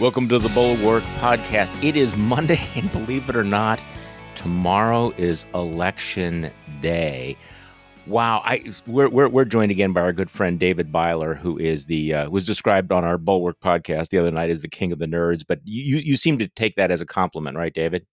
Welcome to the Bulwark Podcast. It is Monday, and believe it or not, tomorrow is election day. Wow, I we're, we're, we're joined again by our good friend David Byler, who is the uh, was described on our Bulwark podcast the other night as the king of the nerds. But you you seem to take that as a compliment, right, David?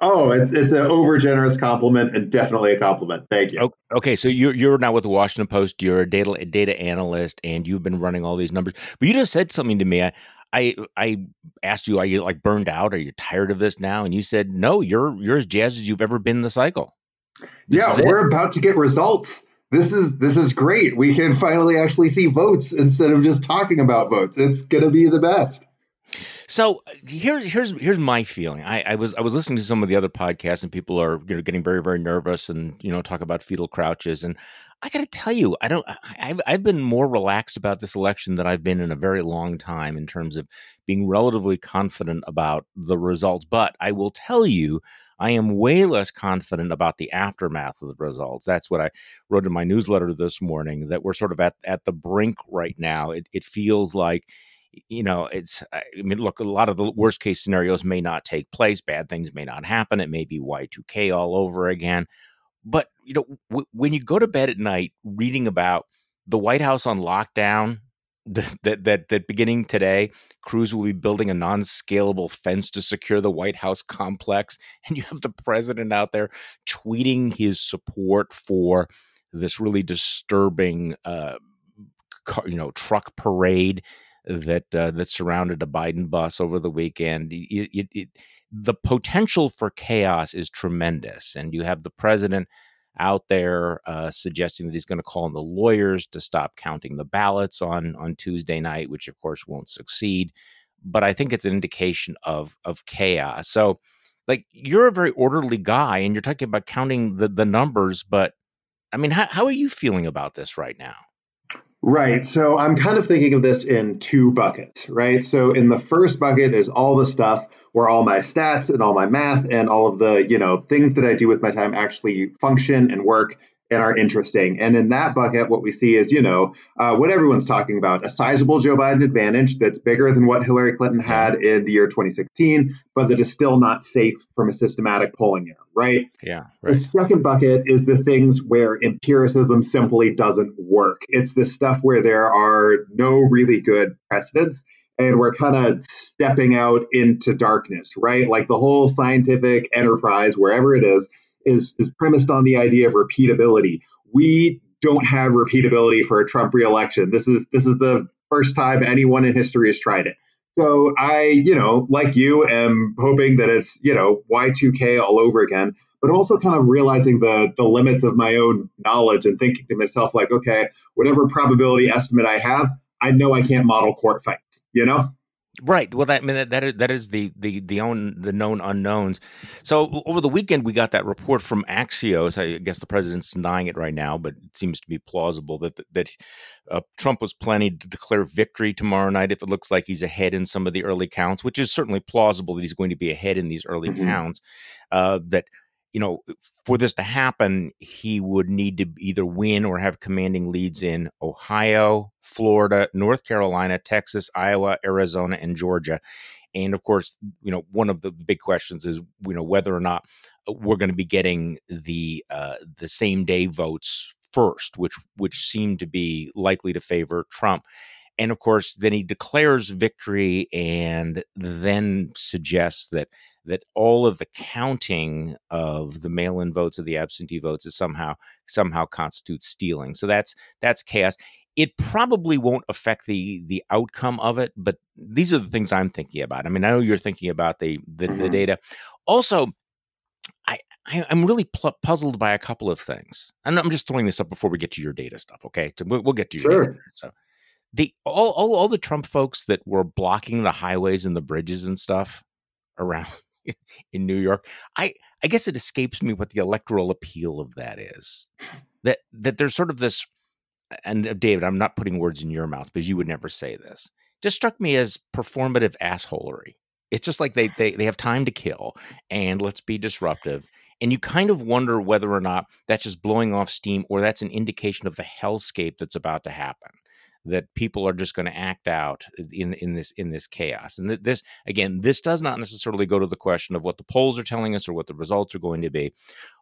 Oh, it's it's an over generous compliment and definitely a compliment. Thank you. Okay, so you're you're now with the Washington Post. You're a data data analyst, and you've been running all these numbers. But you just said something to me. I I I asked you, are you like burned out? Are you tired of this now? And you said, no, you're you're as jazzed as you've ever been in the cycle. This yeah, we're about to get results. This is this is great. We can finally actually see votes instead of just talking about votes. It's gonna be the best. So uh, here's here's here's my feeling. I, I was I was listening to some of the other podcasts and people are you know getting very very nervous and you know talk about fetal crouches and I got to tell you, I don't. I've I've been more relaxed about this election than I've been in a very long time in terms of being relatively confident about the results. But I will tell you, I am way less confident about the aftermath of the results. That's what I wrote in my newsletter this morning. That we're sort of at at the brink right now. It it feels like you know, it's, I mean, look, a lot of the worst case scenarios may not take place. Bad things may not happen. It may be Y2K all over again. But you know, w- when you go to bed at night reading about the White House on lockdown, that that that beginning today, crews will be building a non-scalable fence to secure the White House complex, and you have the president out there tweeting his support for this really disturbing, uh, car, you know, truck parade that uh, that surrounded a Biden bus over the weekend. It, it, it, the potential for chaos is tremendous. And you have the president out there uh, suggesting that he's going to call on the lawyers to stop counting the ballots on on Tuesday night, which of course won't succeed. But I think it's an indication of of chaos. So, like you're a very orderly guy, and you're talking about counting the the numbers. But I mean, how, how are you feeling about this right now? Right. So I'm kind of thinking of this in two buckets, right? So in the first bucket is all the stuff where all my stats and all my math and all of the, you know, things that I do with my time actually function and work and are interesting. And in that bucket, what we see is, you know, uh, what everyone's talking about a sizable Joe Biden advantage that's bigger than what Hillary Clinton had in the year 2016, but that is still not safe from a systematic polling error, right? Yeah. Right. The second bucket is the things where empiricism simply doesn't work. It's the stuff where there are no really good precedents. And we're kind of stepping out into darkness, right? Like the whole scientific enterprise, wherever it is, is is premised on the idea of repeatability. We don't have repeatability for a Trump reelection. This is this is the first time anyone in history has tried it. So I, you know, like you, am hoping that it's you know Y2K all over again, but also kind of realizing the the limits of my own knowledge and thinking to myself like, okay, whatever probability estimate I have, I know I can't model court fights. You know. Right. Well, that I mean that that is, that is the the the own the known unknowns. So over the weekend, we got that report from Axios. I guess the president's denying it right now, but it seems to be plausible that that uh, Trump was planning to declare victory tomorrow night if it looks like he's ahead in some of the early counts, which is certainly plausible that he's going to be ahead in these early mm-hmm. counts. Uh, that you know, for this to happen, he would need to either win or have commanding leads in Ohio, Florida, North Carolina, Texas, Iowa, Arizona, and Georgia. And of course, you know, one of the big questions is, you know, whether or not uh, we're going to be getting the uh, the same day votes first, which which seem to be likely to favor Trump. And of course, then he declares victory and then suggests that that all of the counting of the mail-in votes or the absentee votes is somehow somehow constitutes stealing. So that's that's chaos. It probably won't affect the the outcome of it, but these are the things I'm thinking about. I mean, I know you're thinking about the the, the mm-hmm. data. Also, I, I am really pl- puzzled by a couple of things. And I'm just throwing this up before we get to your data stuff. Okay, we'll, we'll get to your sure. data. So the all, all all the Trump folks that were blocking the highways and the bridges and stuff around in New York. I I guess it escapes me what the electoral appeal of that is. That that there's sort of this and uh, David, I'm not putting words in your mouth because you would never say this. Just struck me as performative assholery. It's just like they they they have time to kill and let's be disruptive. And you kind of wonder whether or not that's just blowing off steam or that's an indication of the hellscape that's about to happen that people are just going to act out in in this in this chaos. And th- this again, this does not necessarily go to the question of what the polls are telling us or what the results are going to be,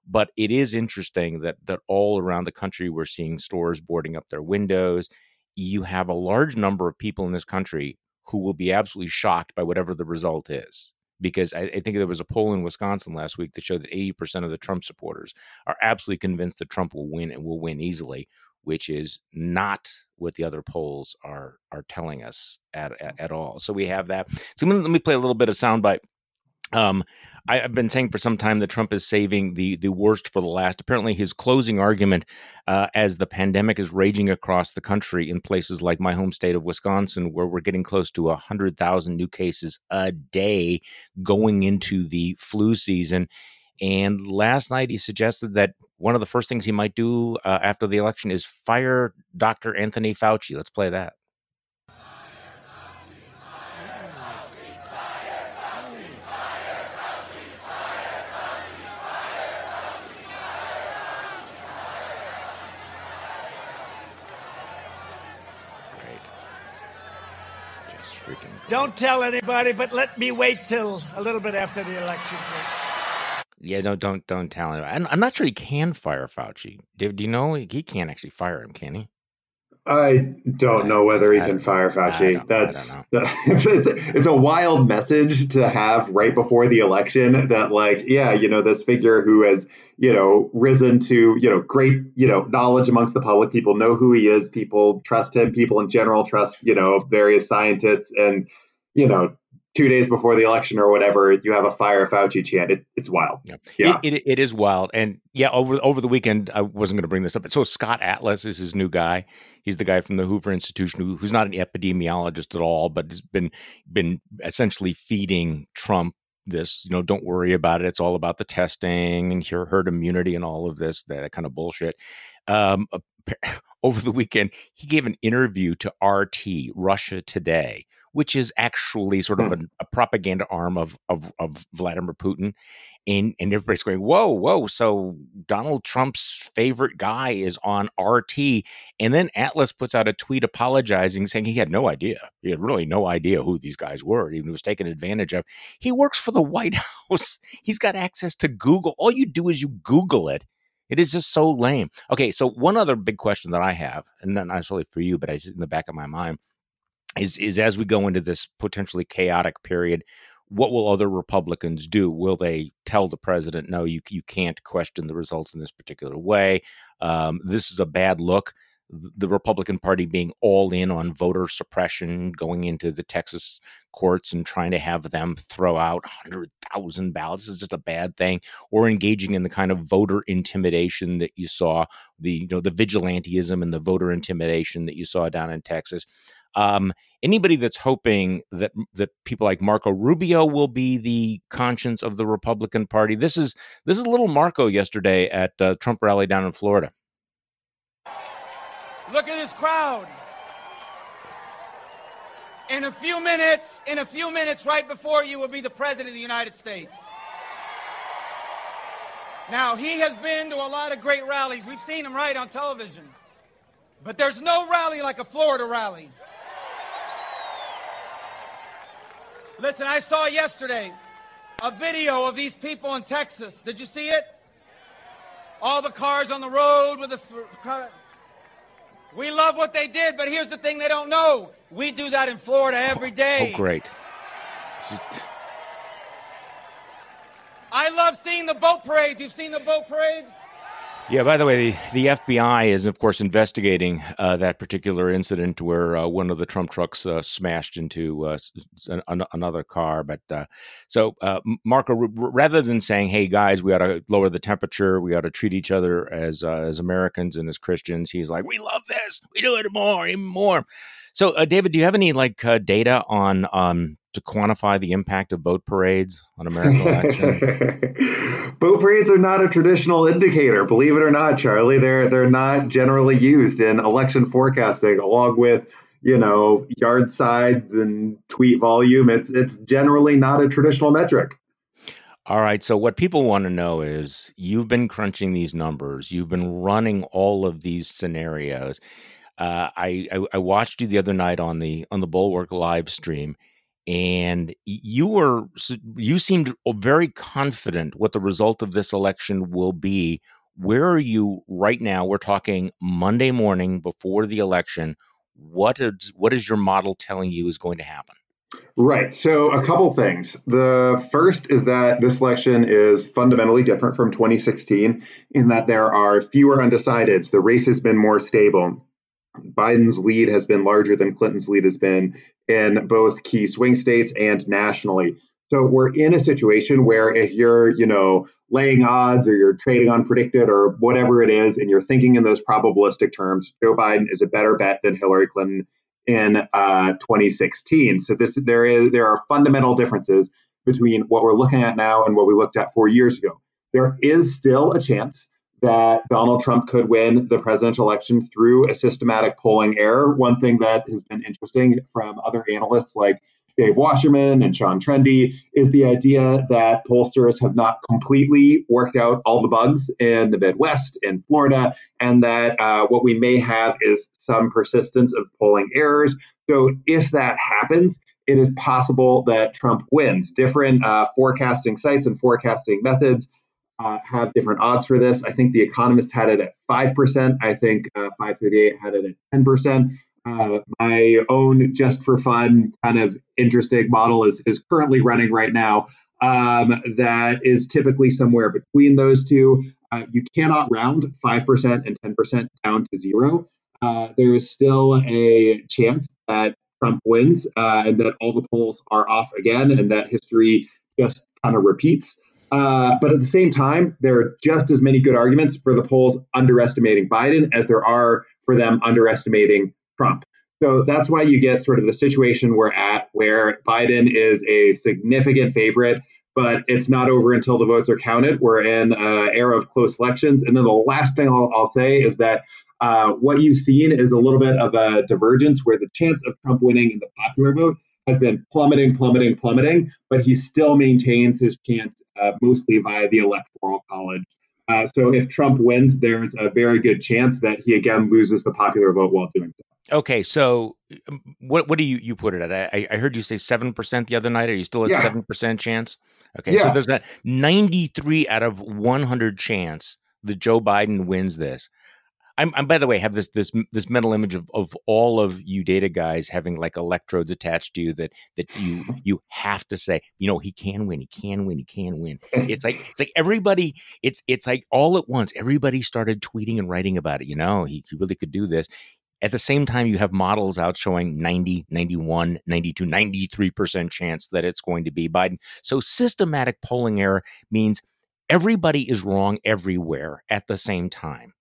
but it is interesting that that all around the country we're seeing stores boarding up their windows. You have a large number of people in this country who will be absolutely shocked by whatever the result is because I, I, think there was a poll in Wisconsin last week that showed that 80% of the Trump supporters are absolutely convinced that Trump will win and will win easily, which is not what the other polls are are telling us at, at, at all. So we have that. So let me play a little bit of soundbite. Um, I, have been saying for some time that Trump is saving the the worst for the last. Apparently, his closing argument, uh, as the pandemic is raging across the country in places like my home state of Wisconsin, where we're getting close to hundred thousand new cases a day going into the flu season. And last night, he suggested that one of the first things he might do uh, after the election is fire Dr. Anthony Fauci. Let's play that. Don't tell anybody, but let me wait till a little bit after the election. Yeah, don't don't don't tell anybody. I'm, I'm not sure he can fire Fauci. Do, do you know he can't actually fire him? Can he? I don't know whether he can fire Fauci. That's it's, it's, it's a wild message to have right before the election. That like, yeah, you know, this figure who has you know risen to you know great you know knowledge amongst the public. People know who he is. People trust him. People in general trust you know various scientists and you know two days before the election or whatever, you have a fire Fauci chant. It, it's wild. Yeah, yeah. It, it, it is wild. And yeah, over over the weekend, I wasn't going to bring this up. So Scott Atlas is his new guy. He's the guy from the Hoover Institution who, who's not an epidemiologist at all, but has been been essentially feeding Trump this. You know, don't worry about it. It's all about the testing and your herd immunity and all of this that kind of bullshit. Um, over the weekend, he gave an interview to RT Russia Today which is actually sort of hmm. a, a, propaganda arm of, of, of Vladimir Putin. And, and everybody's going, whoa, whoa. So Donald Trump's favorite guy is on RT. And then Atlas puts out a tweet apologizing, saying he had no idea. He had really no idea who these guys were. He was taken advantage of. He works for the White House. He's got access to Google. All you do is you Google it. It is just so lame. Okay, so one other big question that I have, and not necessarily for you, but it's in the back of my mind is is as we go into this potentially chaotic period what will other republicans do? Will they tell the president no you you can't question the results in this particular way. Um, this is a bad look. The republican party being all in on voter suppression going into the texas courts and trying to have them throw out 100,000 ballots is just a bad thing or engaging in the kind of voter intimidation that you saw the you know the vigilantism and the voter intimidation that you saw down in Texas um, anybody that's hoping that that people like Marco Rubio will be the conscience of the Republican Party, this is this is little Marco yesterday at uh, Trump rally down in Florida. Look at this crowd. In a few minutes, in a few minutes, right before you will be the president of the United States. Now, he has been to a lot of great rallies. We've seen him right on television. But there's no rally like a Florida rally. Listen, I saw yesterday a video of these people in Texas. Did you see it? All the cars on the road with the. We love what they did, but here's the thing they don't know. We do that in Florida every oh, day. Oh, great. I love seeing the boat parades. You've seen the boat parades? Yeah, by the way, the, the FBI is, of course, investigating uh, that particular incident where uh, one of the Trump trucks uh, smashed into uh, an, another car. But uh, so, uh, Marco, rather than saying, hey, guys, we ought to lower the temperature, we ought to treat each other as, as Americans and as Christians, he's like, we love this, we do it more, even more. So, David, do you have any like data on um, to quantify the impact of boat parades on American election? boat parades are not a traditional indicator, believe it or not, Charlie. They're they're not generally used in election forecasting, along with you know yard sides and tweet volume. It's it's generally not a traditional metric. All right. So, what people want to know is you've been crunching these numbers, you've been running all of these scenarios. Uh, I, I, I watched you the other night on the on the Bulwark live stream, and you were you seemed very confident what the result of this election will be. Where are you right now? We're talking Monday morning before the election. What is what is your model telling you is going to happen? Right. So, a couple things. The first is that this election is fundamentally different from 2016 in that there are fewer undecideds. The race has been more stable. Biden's lead has been larger than Clinton's lead has been in both key swing states and nationally. So we're in a situation where if you're, you know, laying odds or you're trading on PredictIt or whatever it is, and you're thinking in those probabilistic terms, Joe Biden is a better bet than Hillary Clinton in uh, 2016. So this there is there are fundamental differences between what we're looking at now and what we looked at four years ago. There is still a chance that Donald Trump could win the presidential election through a systematic polling error. One thing that has been interesting from other analysts like Dave Wasserman and Sean Trende is the idea that pollsters have not completely worked out all the bugs in the Midwest, in Florida, and that uh, what we may have is some persistence of polling errors. So if that happens, it is possible that Trump wins. Different uh, forecasting sites and forecasting methods uh, have different odds for this. I think The Economist had it at 5%. I think uh, 538 had it at 10%. Uh, my own just for fun kind of interesting model is, is currently running right now um, that is typically somewhere between those two. Uh, you cannot round 5% and 10% down to zero. Uh, there is still a chance that Trump wins uh, and that all the polls are off again and that history just kind of repeats. Uh, but at the same time, there are just as many good arguments for the polls underestimating Biden as there are for them underestimating Trump. So that's why you get sort of the situation we're at where Biden is a significant favorite, but it's not over until the votes are counted. We're in an era of close elections. And then the last thing I'll, I'll say is that uh, what you've seen is a little bit of a divergence where the chance of Trump winning in the popular vote has been plummeting, plummeting, plummeting, but he still maintains his chance uh, mostly via the electoral college. Uh, so if Trump wins, there's a very good chance that he again loses the popular vote while doing so. Okay, so um, what what do you you put it at? I, I heard you say seven percent the other night. Are you still at seven yeah. percent chance? Okay, yeah. so there's that ninety three out of one hundred chance that Joe Biden wins this. I'm, I'm by the way have this this this mental image of, of all of you data guys having like electrodes attached to you that that you mm-hmm. you have to say you know he can win he can win he can win. Mm. It's like it's like everybody it's it's like all at once everybody started tweeting and writing about it you know he, he really could do this. At the same time you have models out showing 90 91 92 93% chance that it's going to be biden. So systematic polling error means everybody is wrong everywhere at the same time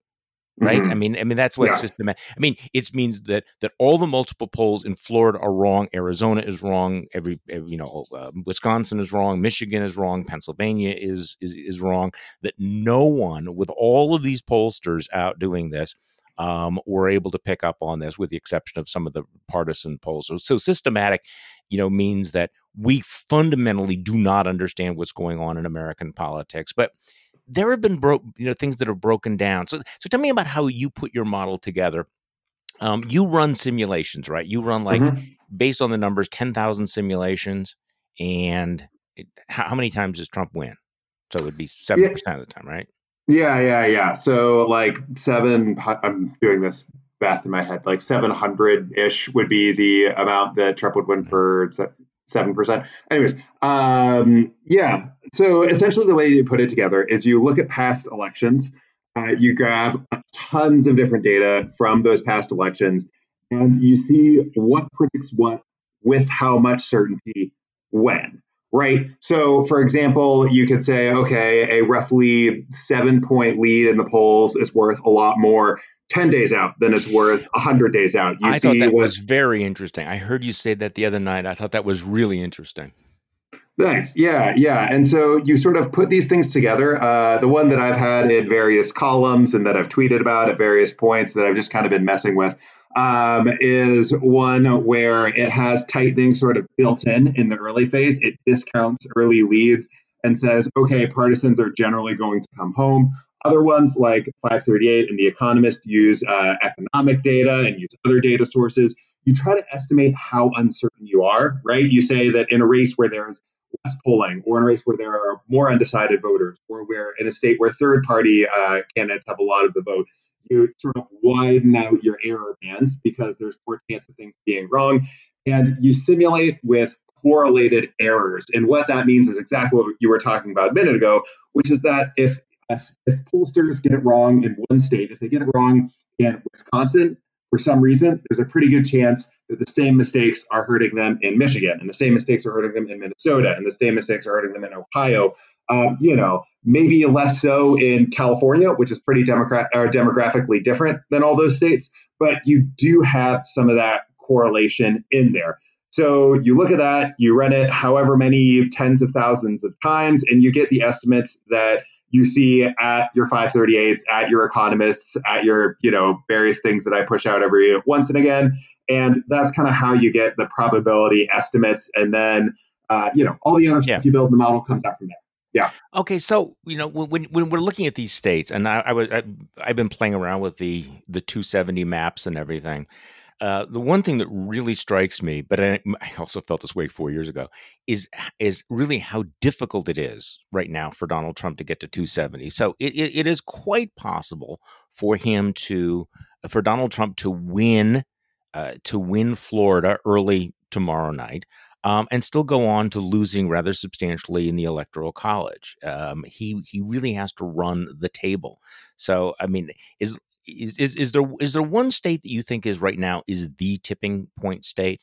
right? Mm-hmm. I mean, I mean that's what yeah. systematic. I mean, it means that that all the multiple polls in Florida are wrong. Arizona is wrong. Every, every you know, uh, Wisconsin is wrong. Michigan is wrong. Pennsylvania is, is is wrong. That no one, with all of these pollsters out doing this. Um, were able to pick up on this, with the exception of some of the partisan polls. So, so systematic, you know, means that we fundamentally do not understand what's going on in American politics. But there have been broke, you know, things that are broken down. So, so tell me about how you put your model together. Um, you run simulations, right? You run like mm-hmm. based on the numbers, ten thousand simulations, and it, how, how, many times does Trump win? So it would be seven yeah. percent of the time, right? Yeah, yeah, yeah. So like seven. I'm doing this math in my head. Like seven hundred ish would be the amount that Trump would win for seven percent. Anyways, um, yeah. So essentially, the way you put it together is you look at past elections, uh, you grab tons of different data from those past elections, and you see what predicts what with how much certainty when. Right. So, for example, you could say, okay, a roughly seven point lead in the polls is worth a lot more 10 days out than it's worth 100 days out. You I thought that was very interesting. I heard you say that the other night. I thought that was really interesting. Thanks. Yeah, yeah. And so you sort of put these things together. Uh, the one that I've had in various columns and that I've tweeted about at various points that I've just kind of been messing with um, is one where it has tightening sort of built in in the early phase. It discounts early leads and says, okay, partisans are generally going to come home Other ones like 538 and The Economist use uh, economic data and use other data sources. You try to estimate how uncertain you are, right? You say that in a race where there's less polling, or in a race where there are more undecided voters, or where in a state where third party uh, candidates have a lot of the vote, you sort of widen out your error bands because there's more chance of things being wrong. And you simulate with correlated errors. And what that means is exactly what you were talking about a minute ago, which is that if if pollsters get it wrong in one state, if they get it wrong in Wisconsin, for some reason, there's a pretty good chance that the same mistakes are hurting them in Michigan, and the same mistakes are hurting them in Minnesota, and the same mistakes are hurting them in Ohio. Um, you know, maybe less so in California, which is pretty democrat or demographically different than all those states, but you do have some of that correlation in there. So you look at that, you run it however many tens of thousands of times, and you get the estimates that you see at your 538s, at your economists, at your, you know, various things that I push out every once and again. And that's kind of how you get the probability estimates. And then, uh, you know, all the other yeah. stuff you build in the model comes out from there. Yeah. Okay. So you know when when we're looking at these states, and I, I was I, I've been playing around with the the 270 maps and everything. Uh, the one thing that really strikes me, but I, I, also felt this way four years ago, is is really how difficult it is right now for Donald Trump to get to 270. So it, it, it is quite possible for him to, for Donald Trump to win, uh, to win Florida early tomorrow night. Um, and still go on to losing rather substantially in the electoral college. Um, he he really has to run the table. So I mean, is is, is is there is there one state that you think is right now is the tipping point state?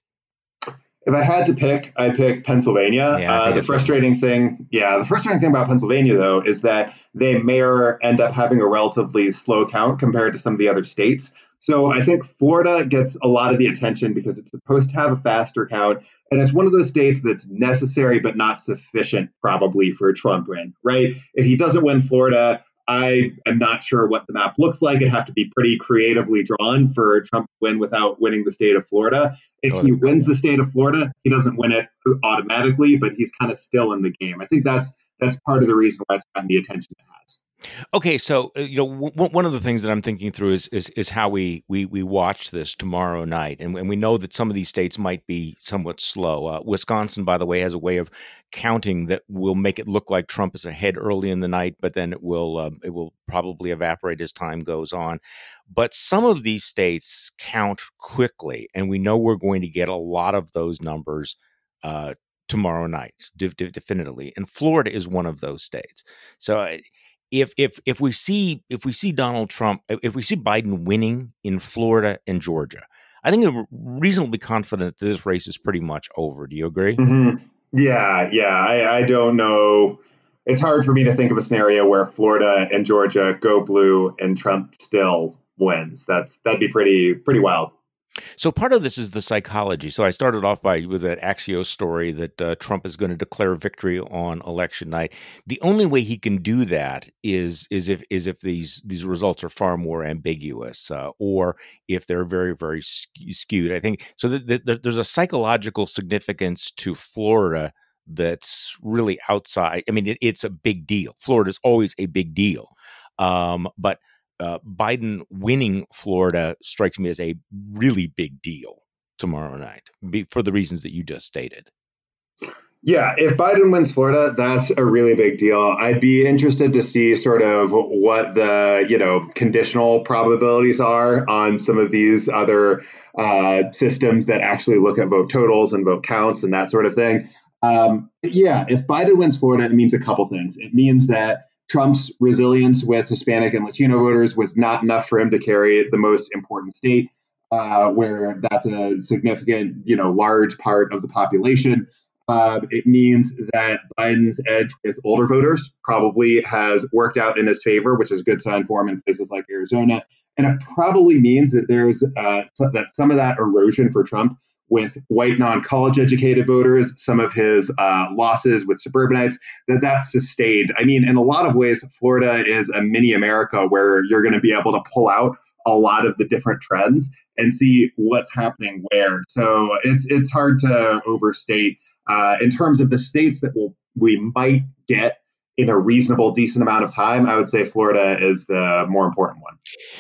If I had to pick, I pick Pennsylvania. Yeah, uh, the frustrating thing, yeah, the frustrating thing about Pennsylvania though is that they may end up having a relatively slow count compared to some of the other states. So I think Florida gets a lot of the attention because it's supposed to have a faster count, and it's one of those states that's necessary but not sufficient, probably for a Trump win. Right? If he doesn't win Florida, I am not sure what the map looks like. It'd have to be pretty creatively drawn for Trump to win without winning the state of Florida. If oh, he wins the state of Florida, he doesn't win it automatically, but he's kind of still in the game. I think that's that's part of the reason why it's gotten the attention it has. Okay, so uh, you know w- one of the things that I'm thinking through is is, is how we, we we watch this tomorrow night, and, and we know that some of these states might be somewhat slow. Uh, Wisconsin, by the way, has a way of counting that will make it look like Trump is ahead early in the night, but then it will uh, it will probably evaporate as time goes on. But some of these states count quickly, and we know we're going to get a lot of those numbers uh, tomorrow night, de- de- definitively. And Florida is one of those states. So uh, if if if we see if we see Donald Trump, if we see Biden winning in Florida and Georgia, I think we're reasonably confident that this race is pretty much over. Do you agree? Mm-hmm. Yeah, yeah. I, I don't know. It's hard for me to think of a scenario where Florida and Georgia go blue and Trump still wins. That's that'd be pretty pretty wild. So part of this is the psychology. So I started off by with that Axios story that uh, Trump is going to declare victory on election night. The only way he can do that is is if is if these these results are far more ambiguous, uh, or if they're very very skewed. I think so. That the, there's a psychological significance to Florida that's really outside. I mean, it, it's a big deal. Florida's always a big deal, um, but uh, Biden winning Florida strikes me as a really big deal tomorrow night be, for the reasons that you just stated. Yeah, if Biden wins Florida, that's a really big deal. I'd be interested to see sort of what the you know conditional probabilities are on some of these other uh, systems that actually look at vote totals and vote counts and that sort of thing. Um, yeah, if Biden wins Florida, it means a couple things. It means that Trump's resilience with Hispanic and Latino voters was not enough for him to carry the most important state, uh, where that's a significant, you know, large part of the population. Uh, it means that Biden's edge with older voters probably has worked out in his favor, which is a good sign for him in places like Arizona. And it probably means that there's uh, so that some of that erosion for Trump with white non-college educated voters, some of his uh, losses with suburbanites, that that's sustained. I mean, in a lot of ways, Florida is a mini America where you're going to be able to pull out a lot of the different trends and see what's happening where. So it's it's hard to overstate uh, in terms of the states that will we might get in a reasonable, decent amount of time, I would say Florida is the more important one.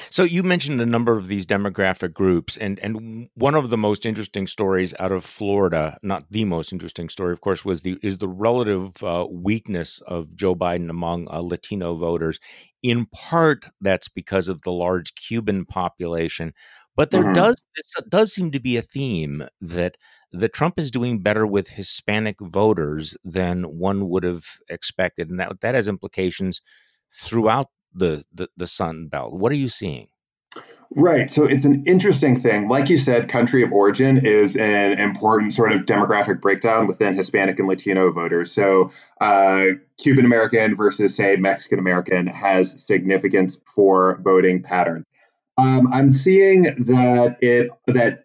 So you mentioned a number of these demographic groups, and and one of the most interesting stories out of Florida, not the most interesting story, of course, was the is the relative uh, weakness of Joe Biden among uh, Latino voters. In part, that's because of the large Cuban population, but there mm-hmm. does does seem to be a theme that that Trump is doing better with Hispanic voters than one would have expected, and that that has implications throughout the, the the Sun Belt. What are you seeing? Right. So it's an interesting thing. Like you said, country of origin is an important sort of demographic breakdown within Hispanic and Latino voters. So uh, Cuban American versus, say, Mexican American has significance for voting patterns. Um, I'm seeing that it that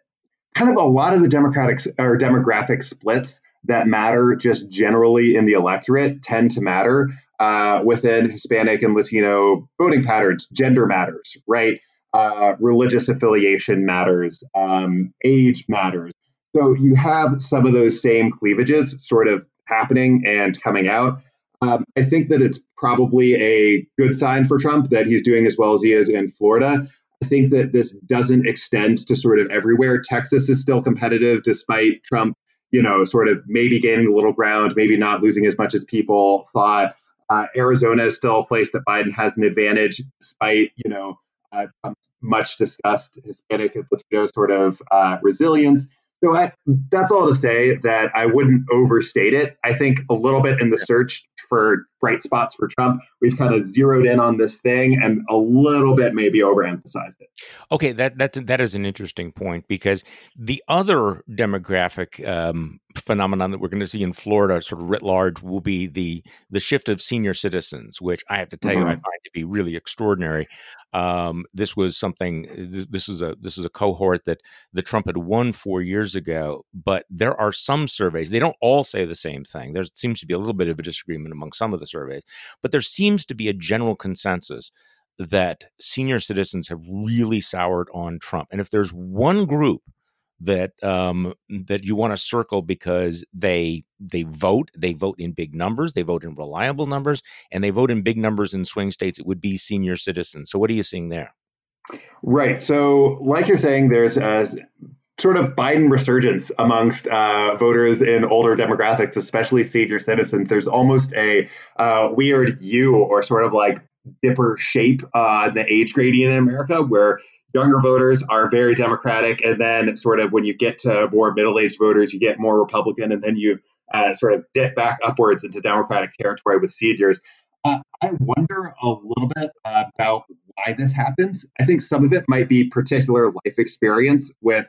kind of a lot of the democratic or demographic splits that matter just generally in the electorate tend to matter uh, within Hispanic and Latino voting patterns. Gender matters, right? Uh, religious affiliation matters. Um, age matters. So you have some of those same cleavages sort of happening and coming out. Um, I think that it's probably a good sign for Trump that he's doing as well as he is in Florida. I think that this doesn't extend to sort of everywhere. Texas is still competitive despite Trump, you know, sort of maybe gaining a little ground, maybe not losing as much as people thought. Uh, Arizona is still a place that Biden has an advantage despite, you know, uh, much discussed Hispanic and Latino sort of uh, resilience. So I, that's all to say that I wouldn't overstate it. I think a little bit in the search for bright spots for Trump, we've kind of zeroed in on this thing and a little bit maybe overemphasized it. Okay, that that that is an interesting point because the other demographic um, phenomenon that we're going to see in Florida, sort of writ large, will be the the shift of senior citizens, which I have to tell mm-hmm. you I mm-hmm. find to be really extraordinary. Um, this was something. This was a this was a cohort that the Trump had won four years ago, but there are some surveys. They don't all say the same thing. There seems to be a little bit of a disagreement among some of the surveys, but there seems to be a general consensus that senior citizens have really soured on Trump. And if there's one group that um, that you want to circle because they they vote they vote in big numbers they vote in reliable numbers and they vote in big numbers in swing states it would be senior citizens. So what are you seeing there? Right. So like you're saying there's a sort of Biden resurgence amongst uh, voters in older demographics especially senior citizens. There's almost a uh, weird U or sort of like dipper shape uh, the age gradient in America where younger voters are very Democratic, and then sort of when you get to more middle-aged voters, you get more Republican, and then you uh, sort of dip back upwards into Democratic territory with seniors. Uh, I wonder a little bit about why this happens. I think some of it might be particular life experience with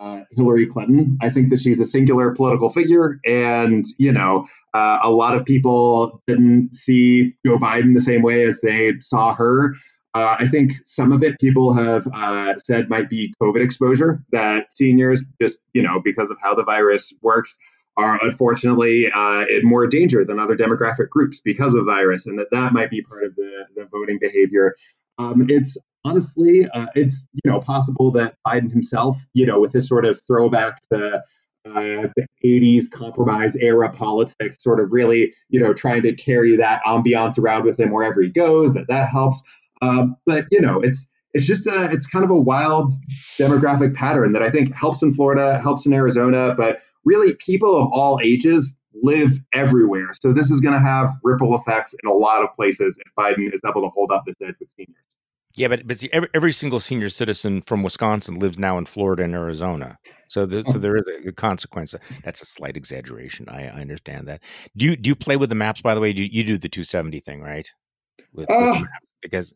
uh, Hillary Clinton. I think that she's a singular political figure, and you know, uh, a lot of people didn't see Joe Biden the same way as they saw her. Uh, I think some of it people have uh, said might be COVID exposure, that seniors, just, you know, because of how the virus works, are unfortunately uh, in more danger than other demographic groups because of virus, and that that might be part of the, the voting behavior. Um, it's honestly, uh, it's, you know, possible that Biden himself, you know, with his sort of throwback to uh, the 80s compromise era politics, sort of really, you know, trying to carry that ambiance around with him wherever he goes, that that helps. Um, but you know, it's it's just a it's kind of a wild demographic pattern that I think helps in Florida, helps in Arizona, but really people of all ages live everywhere. So this is going to have ripple effects in a lot of places if Biden is able to hold up this edge with seniors. Yeah, but but see, every, every single senior citizen from Wisconsin lives now in Florida and Arizona. So, the, so there is a consequence. That's a slight exaggeration. I, I, understand that. Do you do you play with the maps? By the way, do you, you do the 270 thing, right? With, uh, with because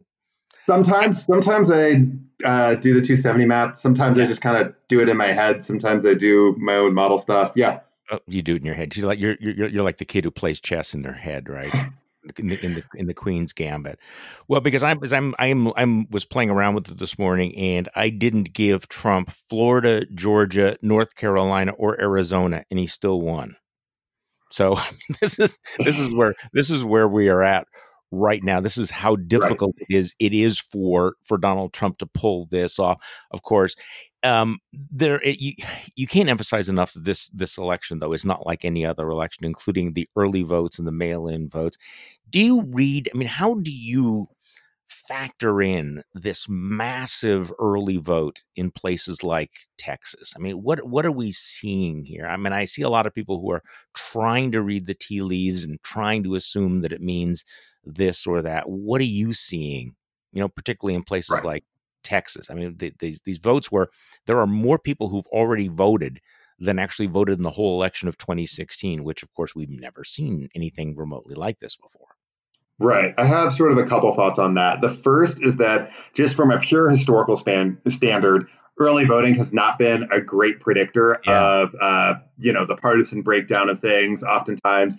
Sometimes, sometimes I uh, do the 270 map. Sometimes yeah. I just kind of do it in my head. Sometimes I do my own model stuff. Yeah. Oh, you do it in your head. You're like you're you're you're like the kid who plays chess in their head, right? in the in the in the Queen's Gambit. Well, because I'm I'm I'm I'm was playing around with it this morning, and I didn't give Trump Florida, Georgia, North Carolina, or Arizona, and he still won. So this is this is where this is where we are at right now. This is how difficult right. it is. It is for for Donald Trump to pull this off. Of course, um, there it, you, you can't emphasize enough that this this election though is not like any other election, including the early votes and the mail-in votes. Do you read? I mean, how do you factor in this massive early vote in places like Texas? I mean, what what are we seeing here? I mean, I see a lot of people who are trying to read the tea leaves and trying to assume that it means this or that. What are you seeing? You know, particularly in places right. like Texas. I mean, the, these these votes where there are more people who've already voted than actually voted in the whole election of 2016, which of course we've never seen anything remotely like this before. Right. I have sort of a couple thoughts on that. The first is that just from a pure historical span standard, early voting has not been a great predictor yeah. of uh, you know the partisan breakdown of things. Oftentimes,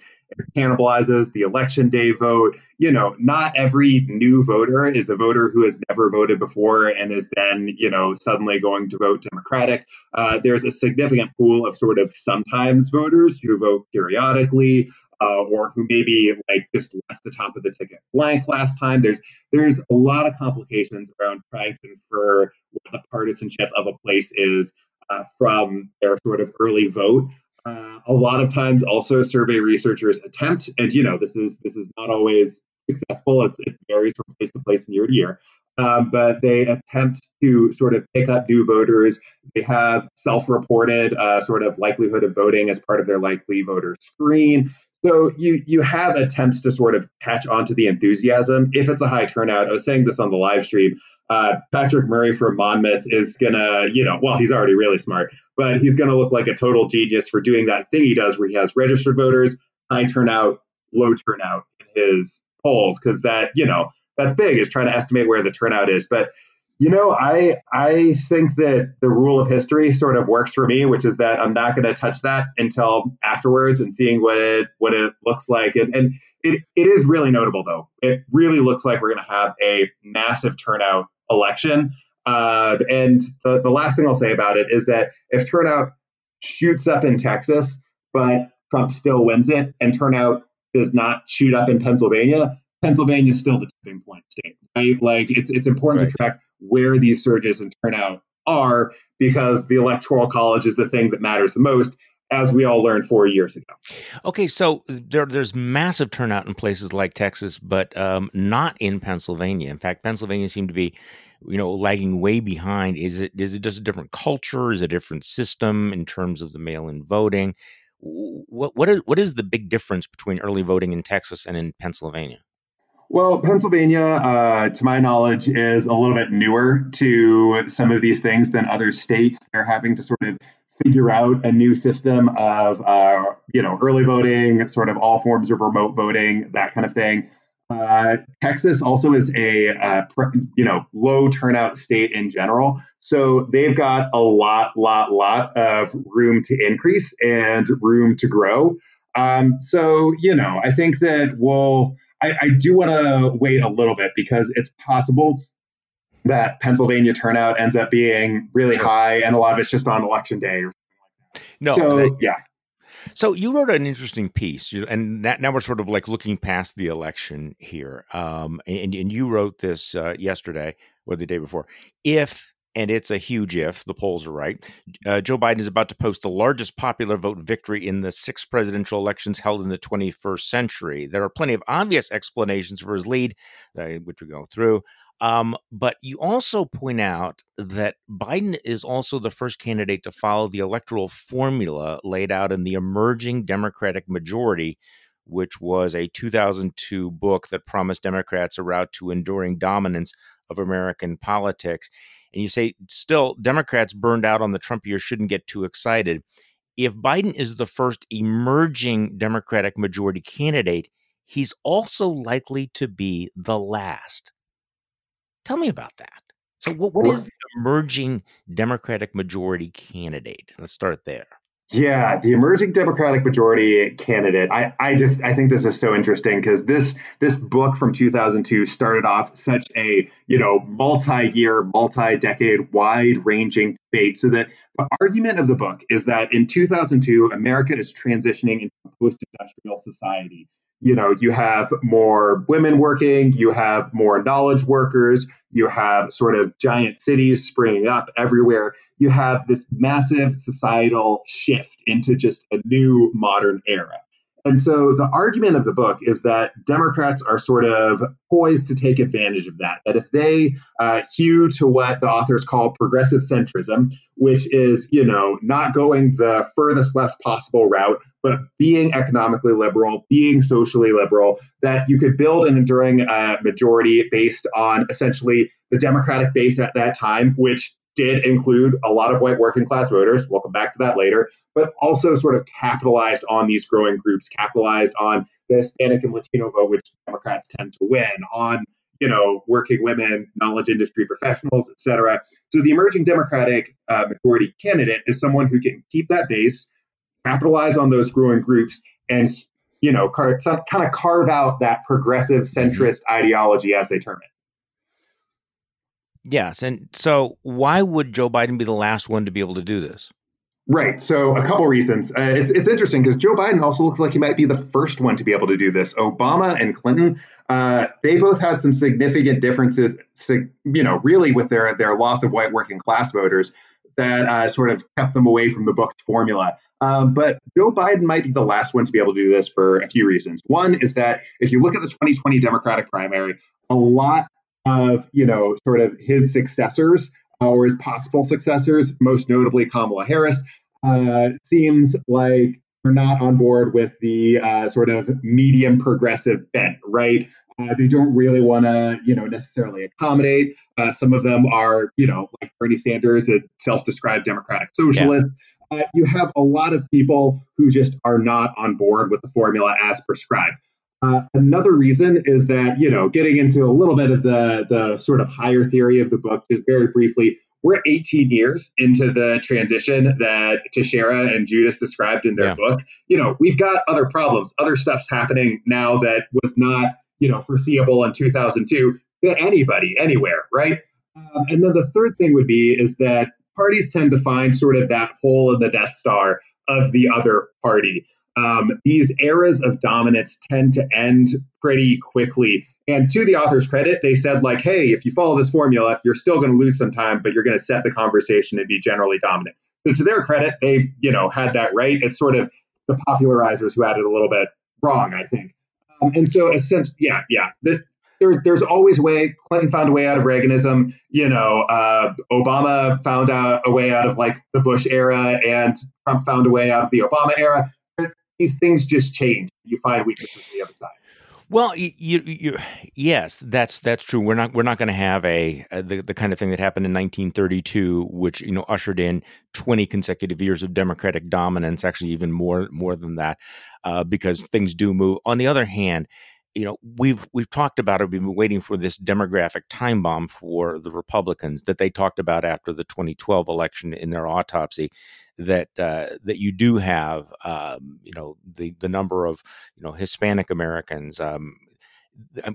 cannibalizes the election day vote. You know, not every new voter is a voter who has never voted before and is then, you know, suddenly going to vote Democratic. Uh, there's a significant pool of sort of sometimes voters who vote periodically. Uh, or who maybe like just left the top of the ticket blank last time. There's there's a lot of complications around trying to infer what the partisanship of a place is uh, from their sort of early vote. Uh, a lot of times, also survey researchers attempt, and you know this is this is not always successful. It's, it varies from place to place and year to year. Um, but they attempt to sort of pick up new voters. They have self-reported uh, sort of likelihood of voting as part of their likely voter screen. So you you have attempts to sort of catch onto the enthusiasm. If it's a high turnout, I was saying this on the live stream uh, Patrick Murray from Monmouth is gonna, you know, well, he's already really smart, but he's gonna look like a total genius for doing that thing he does where he has registered voters, high turnout, low turnout in his polls, because that, you know, that's big is trying to estimate where the turnout is. But you know, I I think that the rule of history sort of works for me, which is that I'm not going to touch that until afterwards and seeing what it what it looks like. And and it, it is really notable though. It really looks like we're going to have a massive turnout election. Uh, and the, the last thing I'll say about it is that if turnout shoots up in Texas, but Trump still wins it, and turnout does not shoot up in Pennsylvania, Pennsylvania is still the tipping point state, right? Like it's it's important right. to track where these surges in turnout are because the electoral college is the thing that matters the most as we all learned four years ago. Okay, so there, there's massive turnout in places like Texas, but um, not in Pennsylvania. In fact, Pennsylvania seemed to be, you know, lagging way behind. Is it is it just a different culture? Is it a different system in terms of the mail-in voting? What what is what is the big difference between early voting in Texas and in Pennsylvania? Well, Pennsylvania, uh, to my knowledge, is a little bit newer to some of these things than other states. They're having to sort of figure out a new system of uh, you know early voting, sort of all forms of remote voting, that kind of thing. Uh, Texas also is a uh, you know low turnout state in general, so they've got a lot, lot, lot of room to increase and room to grow. Um, so you know, I think that we'll. I, I do want to wait a little bit because it's possible that Pennsylvania turnout ends up being really sure. high, and a lot of it's just on election day or something like that. No, so yeah. So you wrote an interesting piece, and now we're sort of like looking past the election here. Um, and, and you wrote this uh, yesterday or the day before. If and it's a huge if the polls are right. Uh, Joe Biden is about to post the largest popular vote victory in the six presidential elections held in the 21st century. There are plenty of obvious explanations for his lead, uh, which we go through. Um, but you also point out that Biden is also the first candidate to follow the electoral formula laid out in the emerging Democratic majority, which was a 2002 book that promised Democrats a route to enduring dominance of American politics. And you say, still, Democrats burned out on the Trump years shouldn't get too excited. If Biden is the first emerging Democratic majority candidate, he's also likely to be the last. Tell me about that. So, what, what is the emerging Democratic majority candidate? Let's start there. Yeah, the emerging Democratic majority candidate. I, I just I think this is so interesting because this this book from 2002 started off such a you know multi-year, multi-decade, wide-ranging debate. So that the argument of the book is that in 2002, America is transitioning into a post-industrial society you know, you have more women working, you have more knowledge workers, you have sort of giant cities springing up everywhere. You have this massive societal shift into just a new modern era. And so the argument of the book is that Democrats are sort of poised to take advantage of that. That if they uh, hew to what the authors call progressive centrism, which is, you know, not going the furthest left possible route, but being economically liberal, being socially liberal, that you could build an enduring uh, majority based on essentially the Democratic base at that time, which did include a lot of white working class voters. We'll come back to that later, but also sort of capitalized on these growing groups, capitalized on the Hispanic and Latino vote, which Democrats tend to win, on you know working women, knowledge industry professionals, etc. So the emerging Democratic uh, majority candidate is someone who can keep that base, capitalize on those growing groups, and you know car- kind of carve out that progressive centrist mm-hmm. ideology as they term it. Yes. And so why would Joe Biden be the last one to be able to do this? Right. So a couple reasons. Uh, it's it's interesting because Joe Biden also looks like he might be the first one to be able to do this. Obama and Clinton, uh, they both had some significant differences. You know, really with their their loss of white working class voters that uh, sort of kept them away from the book's formula. Um, but Joe Biden might be the last one to be able to do this for a few reasons. One is that if you look at the 2020 Democratic primary, a lot of you know sort of his successors or his possible successors, most notably Kamala Harris, uh, seems like they're not on board with the uh, sort of medium progressive bent, right? Uh, they don't really want to, you know, necessarily accommodate. Uh, some of them are, you know, like Bernie Sanders, a self-described democratic socialist. Yeah. Uh, you have a lot of people who just are not on board with the formula as prescribed. Uh, another reason is that, you know, getting into a little bit of the, the sort of higher theory of the book, just very briefly, we're 18 years into the transition that Teixeira and Judis described in their yeah. book. You know, we've got other problems, other stuff's happening now that was not, you know, foreseeable in 2002 to anybody, anywhere, right? Um, and then the third thing would be is that parties tend to find sort of that hole in the Death Star of the other party um, these eras of dominance tend to end pretty quickly. And to the author's credit, they said, like, hey, if you follow this formula, you're still going to lose some time, but you're going to set the conversation and be generally dominant. So to their credit, they, you know, had that right. It's sort of the popularizers who had it a little bit wrong, I think. Um, and so, a sense, yeah, yeah, that there, there's always a way. Clinton found a way out of Reaganism. You know, uh, Obama found out a way out of like the Bush era, and Trump found a way out of the Obama era these things just change. You find weaknesses the other side. Well, you, you, yes, that's that's true. We're not we're not going to have a, a, the the kind of thing that happened in 1932, which you know ushered in 20 consecutive years of Democratic dominance. Actually, even more more than that, uh, because things do move. On the other hand, you know we've we've talked about it. We've been waiting for this demographic time bomb for the Republicans that they talked about after the 2012 election in their autopsy that uh, that you do have, um, you know, the the number of you know Hispanic Americans. Um,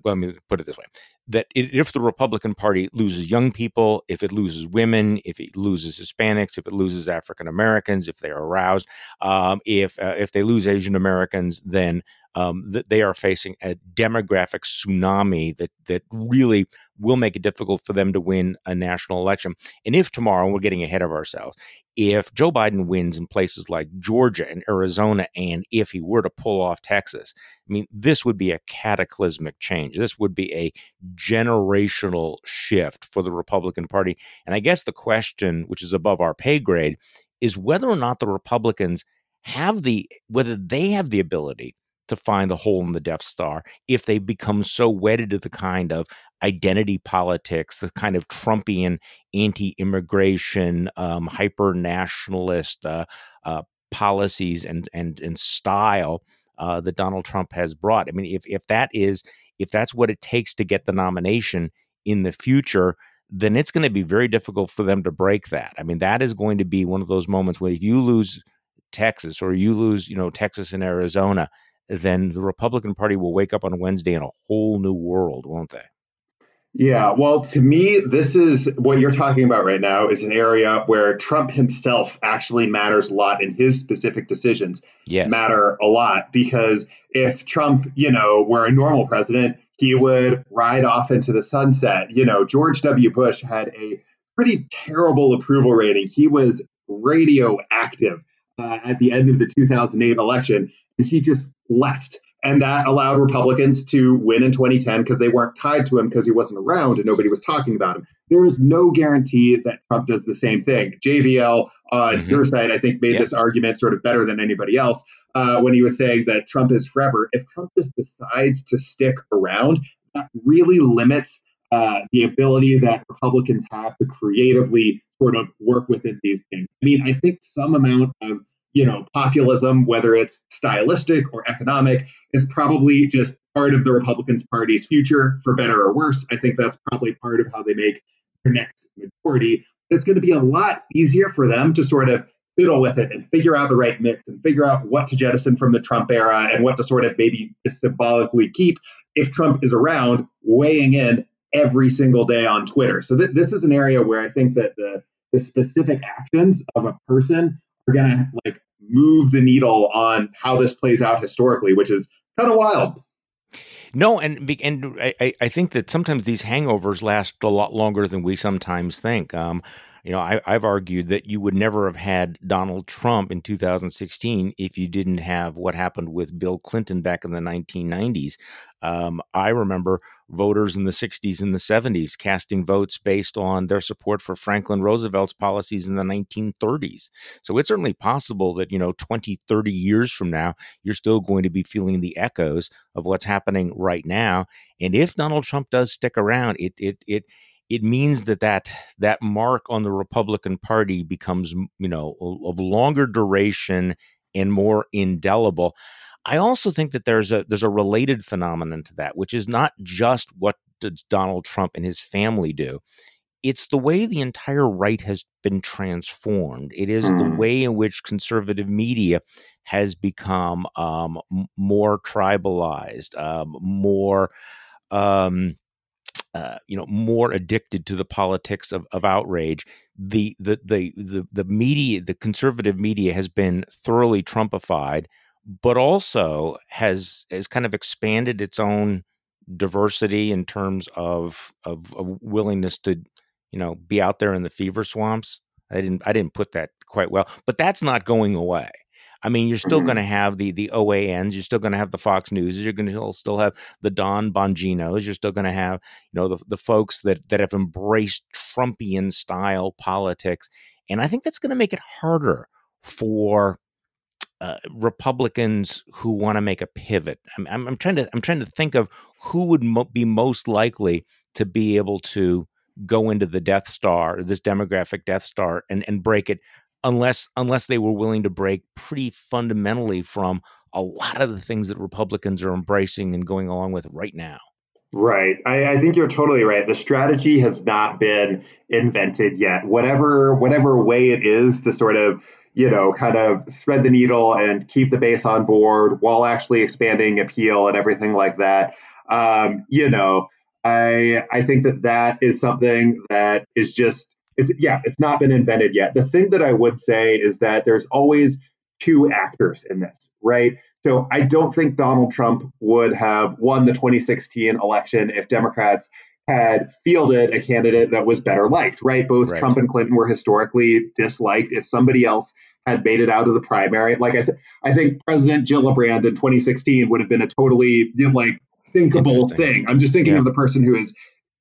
let me put it this way: that if the Republican Party loses young people, if it loses women, if it loses Hispanics, if it loses African Americans, if they are aroused, um, if uh, if they lose Asian Americans, then um, that they are facing a demographic tsunami that that really will make it difficult for them to win a national election. And if tomorrow, we're getting ahead of ourselves, if Joe Biden wins in places like Georgia and Arizona, and if he were to pull off Texas, I mean, this would be a cataclysmic change. This would be a generational shift for the Republican Party. And I guess the question, which is above our pay grade, is whether or not the Republicans have the whether they have the ability to find the hole in the Death Star if they become so wedded to the kind of identity politics, the kind of Trumpian anti-immigration, um, hyper-nationalist uh, uh, policies and and and style uh, that Donald Trump has brought. I mean, if if that is if that's what it takes to get the nomination in the future, then it's going to be very difficult for them to break that. I mean, that is going to be one of those moments where if you lose Texas or you lose, you know, Texas and Arizona, then the Republican Party will wake up on Wednesday in a whole new world, won't they? Yeah, well, to me, this is what you're talking about right now is an area where Trump himself actually matters a lot and his specific decisions yes. matter a lot because if Trump, you know, were a normal president, he would ride off into the sunset. You know, George W. Bush had a pretty terrible approval rating. He was radioactive uh, at the end of the 2008 election, he just left. And that allowed Republicans to win in 2010 because they weren't tied to him because he wasn't around and nobody was talking about him. There is no guarantee that Trump does the same thing. JVL on mm-hmm. your side, I think, made this argument sort of better than anybody else uh, when he was saying that Trump is forever. If Trump just decides to stick around, that really limits uh, the ability that Republicans have to creatively sort of work within these things. I mean, I think some amount of you know, populism, whether it's stylistic or economic, is probably just part of the Republicans Party's future, for better or worse. I think that's probably part of how they make their next majority. It's going to be a lot easier for them to sort of fiddle with it and figure out the right mix and figure out what to jettison from the Trump era and what to sort of maybe symbolically keep if Trump is around weighing in every single day on Twitter. So th- this is an area where I think that the the specific actions of a person are going to like move the needle on how this plays out historically, which is kind of wild. No, and and I, I think that sometimes these hangovers last a lot longer than we sometimes think. Um, you know, I, have argued that you would never have had Donald Trump in 2016 if you didn't have what happened with Bill Clinton back in the 1990s. Um, I remember voters in the 60s and the 70s casting votes based on their support for Franklin Roosevelt's policies in the 1930s. So it's certainly possible that, you know, 20, 30 years from now, you're still going to be feeling the echoes of what's happening right now. And if Donald Trump does stick around, it, it, it, it means that that that mark on the Republican Party becomes you know of longer duration and more indelible. I also think that there's a there's a related phenomenon to that, which is not just what does Donald Trump and his family do. It's the way the entire right has been transformed. It is mm. the way in which conservative media has become um, more tribalized, um, more um, uh, you know more addicted to the politics of, of outrage the, the the the the media the conservative media has been thoroughly trumpified but also has has kind of expanded its own diversity in terms of, of of willingness to you know be out there in the fever swamps. I didn't i didn't put that quite well but that's not going away I mean, you're still mm-hmm. going to have the the OANs, you're still going to have the Fox News, you're going to still have the Don Bonginos, you're still going to have you know the the folks that that have embraced Trumpian style politics, and I think that's going to make it harder for uh, Republicans who want to make a pivot. I'm, I'm, I'm, trying to I'm trying to think of who would mo- be most likely to be able to go into the Death Star, this demographic Death Star, and and break it unless unless they were willing to break pretty fundamentally from a lot of the things that Republicans are embracing and going along with right now. Right. I, I, think you're totally right. The strategy has not been invented yet. Whatever whatever way it is to sort of, you know, kind of thread the needle and keep the base on board while actually expanding appeal and everything like that. Um, you know, I I think that that is something that is just it's yeah, it's not been invented yet. The thing that I would say is that there's always two actors in this, right? So I don't think Donald Trump would have won the 2016 election if Democrats had fielded a candidate that was better liked, right? Both right. Trump and Clinton were historically disliked. If somebody else had made it out of the primary, like I, th- I think President Gillibrand in 2016 would have been a totally like thinkable thing. I'm just thinking yeah. of the person who is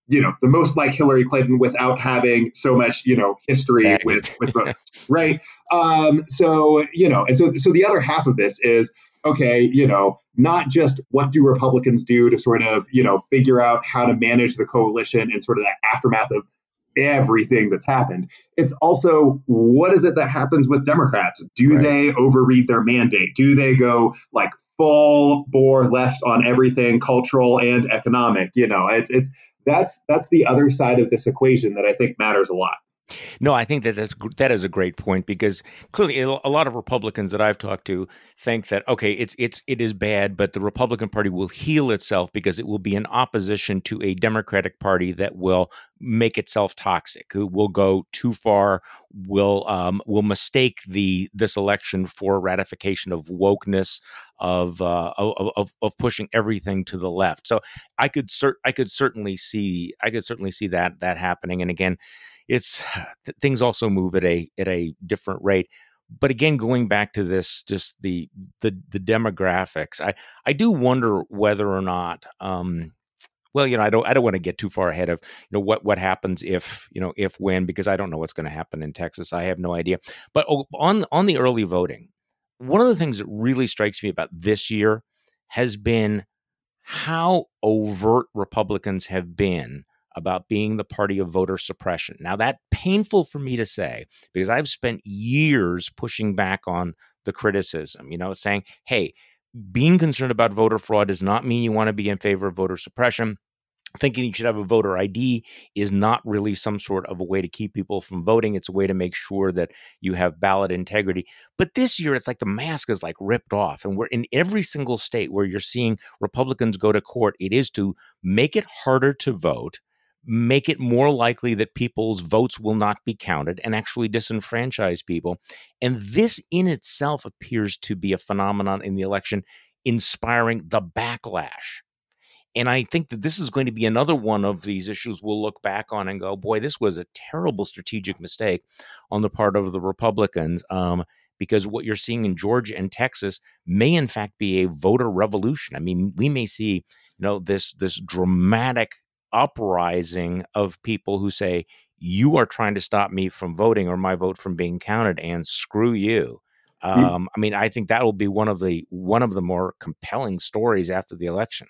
you know the most like Hillary Clinton without having so much you know history with with votes, right? Um, so you know, and so so the other half of this is okay, you know, not just what do Republicans do to sort of you know figure out how to manage the coalition and sort of that aftermath of everything that's happened. It's also what is it that happens with Democrats? Do right. they overread their mandate? Do they go like full bore left on everything cultural and economic? You know, it's it's that's that's the other side of this equation that I think matters a lot. No, I think that that's that is a great point because clearly a lot of Republicans that I've talked to think that okay, it's it's it is bad, but the Republican Party will heal itself because it will be in opposition to a Democratic Party that will make itself toxic, who will go too far, will um, will mistake the this election for ratification of wokeness, of, uh, of of pushing everything to the left. So I could cert I could certainly see I could certainly see that that happening. And again it's things also move at a at a different rate but again going back to this just the the the demographics i i do wonder whether or not um well you know i don't i don't want to get too far ahead of you know what what happens if you know if when because i don't know what's going to happen in texas i have no idea but oh, on on the early voting one of the things that really strikes me about this year has been how overt republicans have been about being the party of voter suppression. Now, that painful for me to say because I've spent years pushing back on the criticism, you know, saying, hey, being concerned about voter fraud does not mean you want to be in favor of voter suppression. Thinking you should have a voter ID is not really some sort of a way to keep people from voting. It's a way to make sure that you have ballot integrity. But this year, it's like the mask is like ripped off. And we're in every single state where you're seeing Republicans go to court, it is to make it harder to vote make it more likely that people's votes will not be counted and actually disenfranchise people. And this in itself appears to be a phenomenon in the election, inspiring the backlash. And I think that this is going to be another one of these issues we'll look back on and go, boy, this was a terrible strategic mistake on the part of the Republicans. Um, because what you're seeing in Georgia and Texas may, in fact, be a voter revolution. I mean, we may see, you know, this this dramatic uprising of people who say, you are trying to stop me from voting or my vote from being counted and screw you. Um, I mean, I think that will be one of the one of the more compelling stories after the election.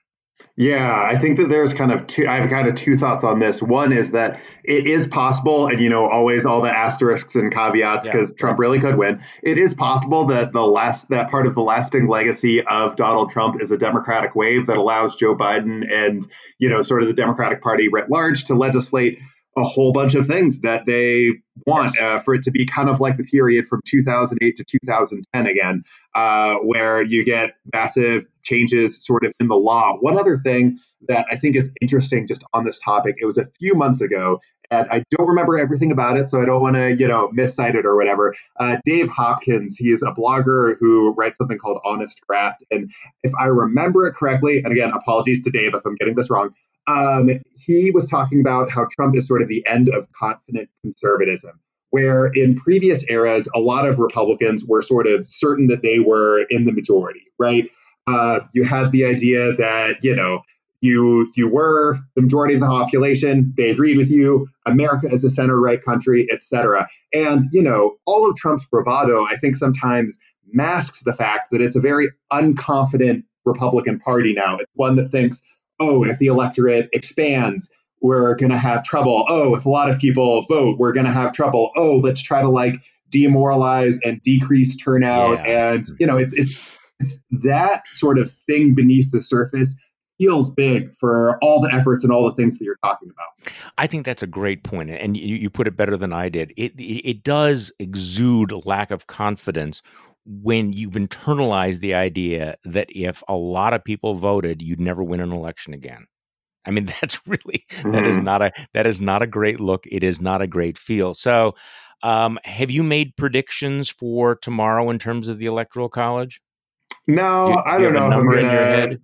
Yeah, I think that there's kind of two. I have kind of two thoughts on this. One is that it is possible, and you know, always all the asterisks and caveats because yeah. Trump really could win. It is possible that the last that part of the lasting legacy of Donald Trump is a Democratic wave that allows Joe Biden and you know, sort of the Democratic Party writ large to legislate a whole bunch of things that they want yes. uh, for it to be kind of like the period from 2008 to 2010 again, uh, where you get massive changes sort of in the law. One other thing that I think is interesting just on this topic, it was a few months ago, and I don't remember everything about it, so I don't want to, you know, miscite it or whatever. Uh, Dave Hopkins, he is a blogger who writes something called Honest Graft, and if I remember it correctly, and again, apologies to Dave if I'm getting this wrong, um, he was talking about how Trump is sort of the end of confident conservatism, where in previous eras, a lot of Republicans were sort of certain that they were in the majority, right? Uh, you had the idea that, you know, you you were the majority of the population they agreed with you america is a center right country etc and you know all of trump's bravado i think sometimes masks the fact that it's a very unconfident republican party now it's one that thinks oh, if the electorate expands, we're going to have trouble. Oh, if a lot of people vote, we're going to have trouble. Oh, let's try to like demoralize and decrease turnout. Yeah. And you know, it's it's it's that sort of thing beneath the surface feels big for all the efforts and all the things that you're talking about. I think that's a great point, and you, you put it better than I did. It, it, it does exude lack of confidence when you've internalized the idea that if a lot of people voted, you'd never win an election again. I mean, that's really mm-hmm. that is mm-hmm. not a that is not a great look. It is not a great feel. So, um, have you made predictions for tomorrow in terms of the electoral college? No, do, I don't know. number gonna, in your head.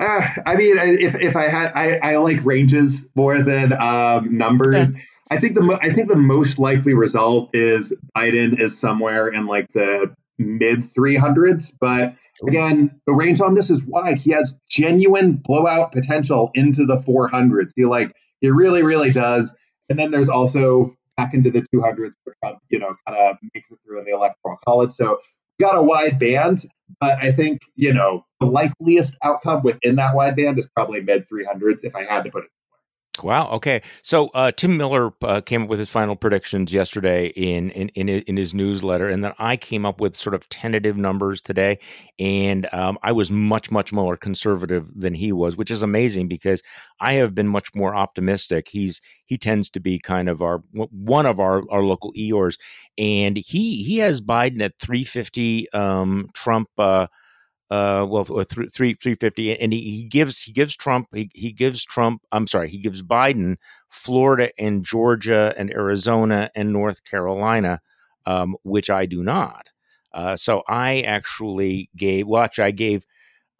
Uh, I mean, if if I had, I, I like ranges more than um, numbers. I think the I think the most likely result is Biden is somewhere in like the mid 300s. But again, the range on this is wide. He has genuine blowout potential into the 400s. He like he really, really does. And then there's also back into the 200s where Trump, you know, kind of makes it through in the electoral college. So got a wide band, but I think you know the likeliest outcome within that wide band is probably mid 300s if I had to put it. Wow. Okay. So uh, Tim Miller uh, came up with his final predictions yesterday in, in in in his newsletter, and then I came up with sort of tentative numbers today, and um, I was much much more conservative than he was, which is amazing because I have been much more optimistic. He's he tends to be kind of our one of our our local Eeyores, and he he has Biden at three fifty, um, Trump. Uh, uh, well, three fifty, and he, he gives he gives Trump he, he gives Trump I'm sorry he gives Biden Florida and Georgia and Arizona and North Carolina, um, which I do not. Uh, so I actually gave actually I gave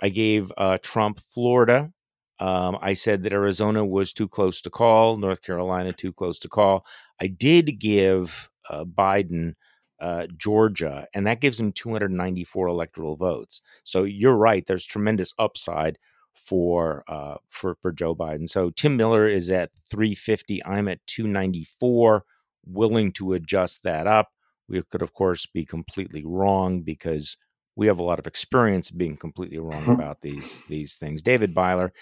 I gave uh, Trump Florida. Um, I said that Arizona was too close to call, North Carolina too close to call. I did give uh, Biden uh, Georgia, and that gives him 294 electoral votes. So you're right. There's tremendous upside for uh, for for Joe Biden. So Tim Miller is at 350. I'm at 294. Willing to adjust that up. We could, of course, be completely wrong because we have a lot of experience being completely wrong mm-hmm. about these these things. David Byler,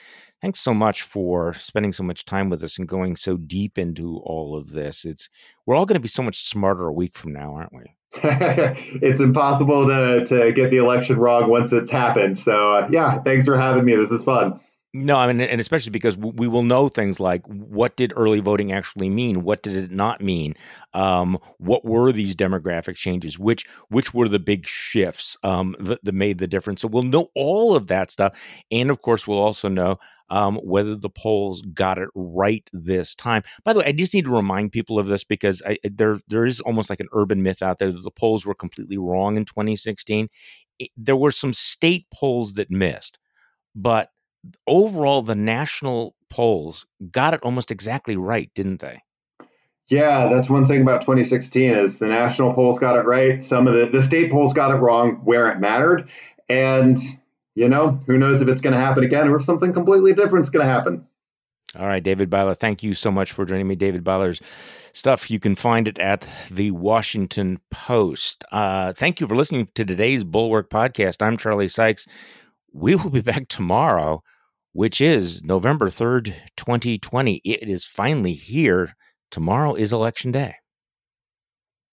thanks so much for spending so much time with us and going so deep into all of this. It's we're all going to be so much smarter a week from now, aren't we? it's impossible to to get the election wrong once it's happened. So uh, yeah, thanks for having me. This is fun. No, I mean, and especially because we will know things like what did early voting actually mean? What did it not mean? Um, what were these demographic changes? Which which were the big shifts um, that, that made the difference? So we'll know all of that stuff, and of course, we'll also know um, whether the polls got it right this time. By the way, I just need to remind people of this because I, there there is almost like an urban myth out there that the polls were completely wrong in 2016. It, there were some state polls that missed, but overall, the national polls got it almost exactly right, didn't they? Yeah, that's one thing about 2016 is the national polls got it right. Some of the the state polls got it wrong where it mattered, and you know who knows if it's going to happen again or if something completely different is going to happen. All right, David Byler, thank you so much for joining me. David Byler's stuff, you can find it at the Washington Post. Uh, thank you for listening to today's Bulwark podcast. I'm Charlie Sykes. We will be back tomorrow which is November 3rd, 2020. It is finally here. Tomorrow is election day.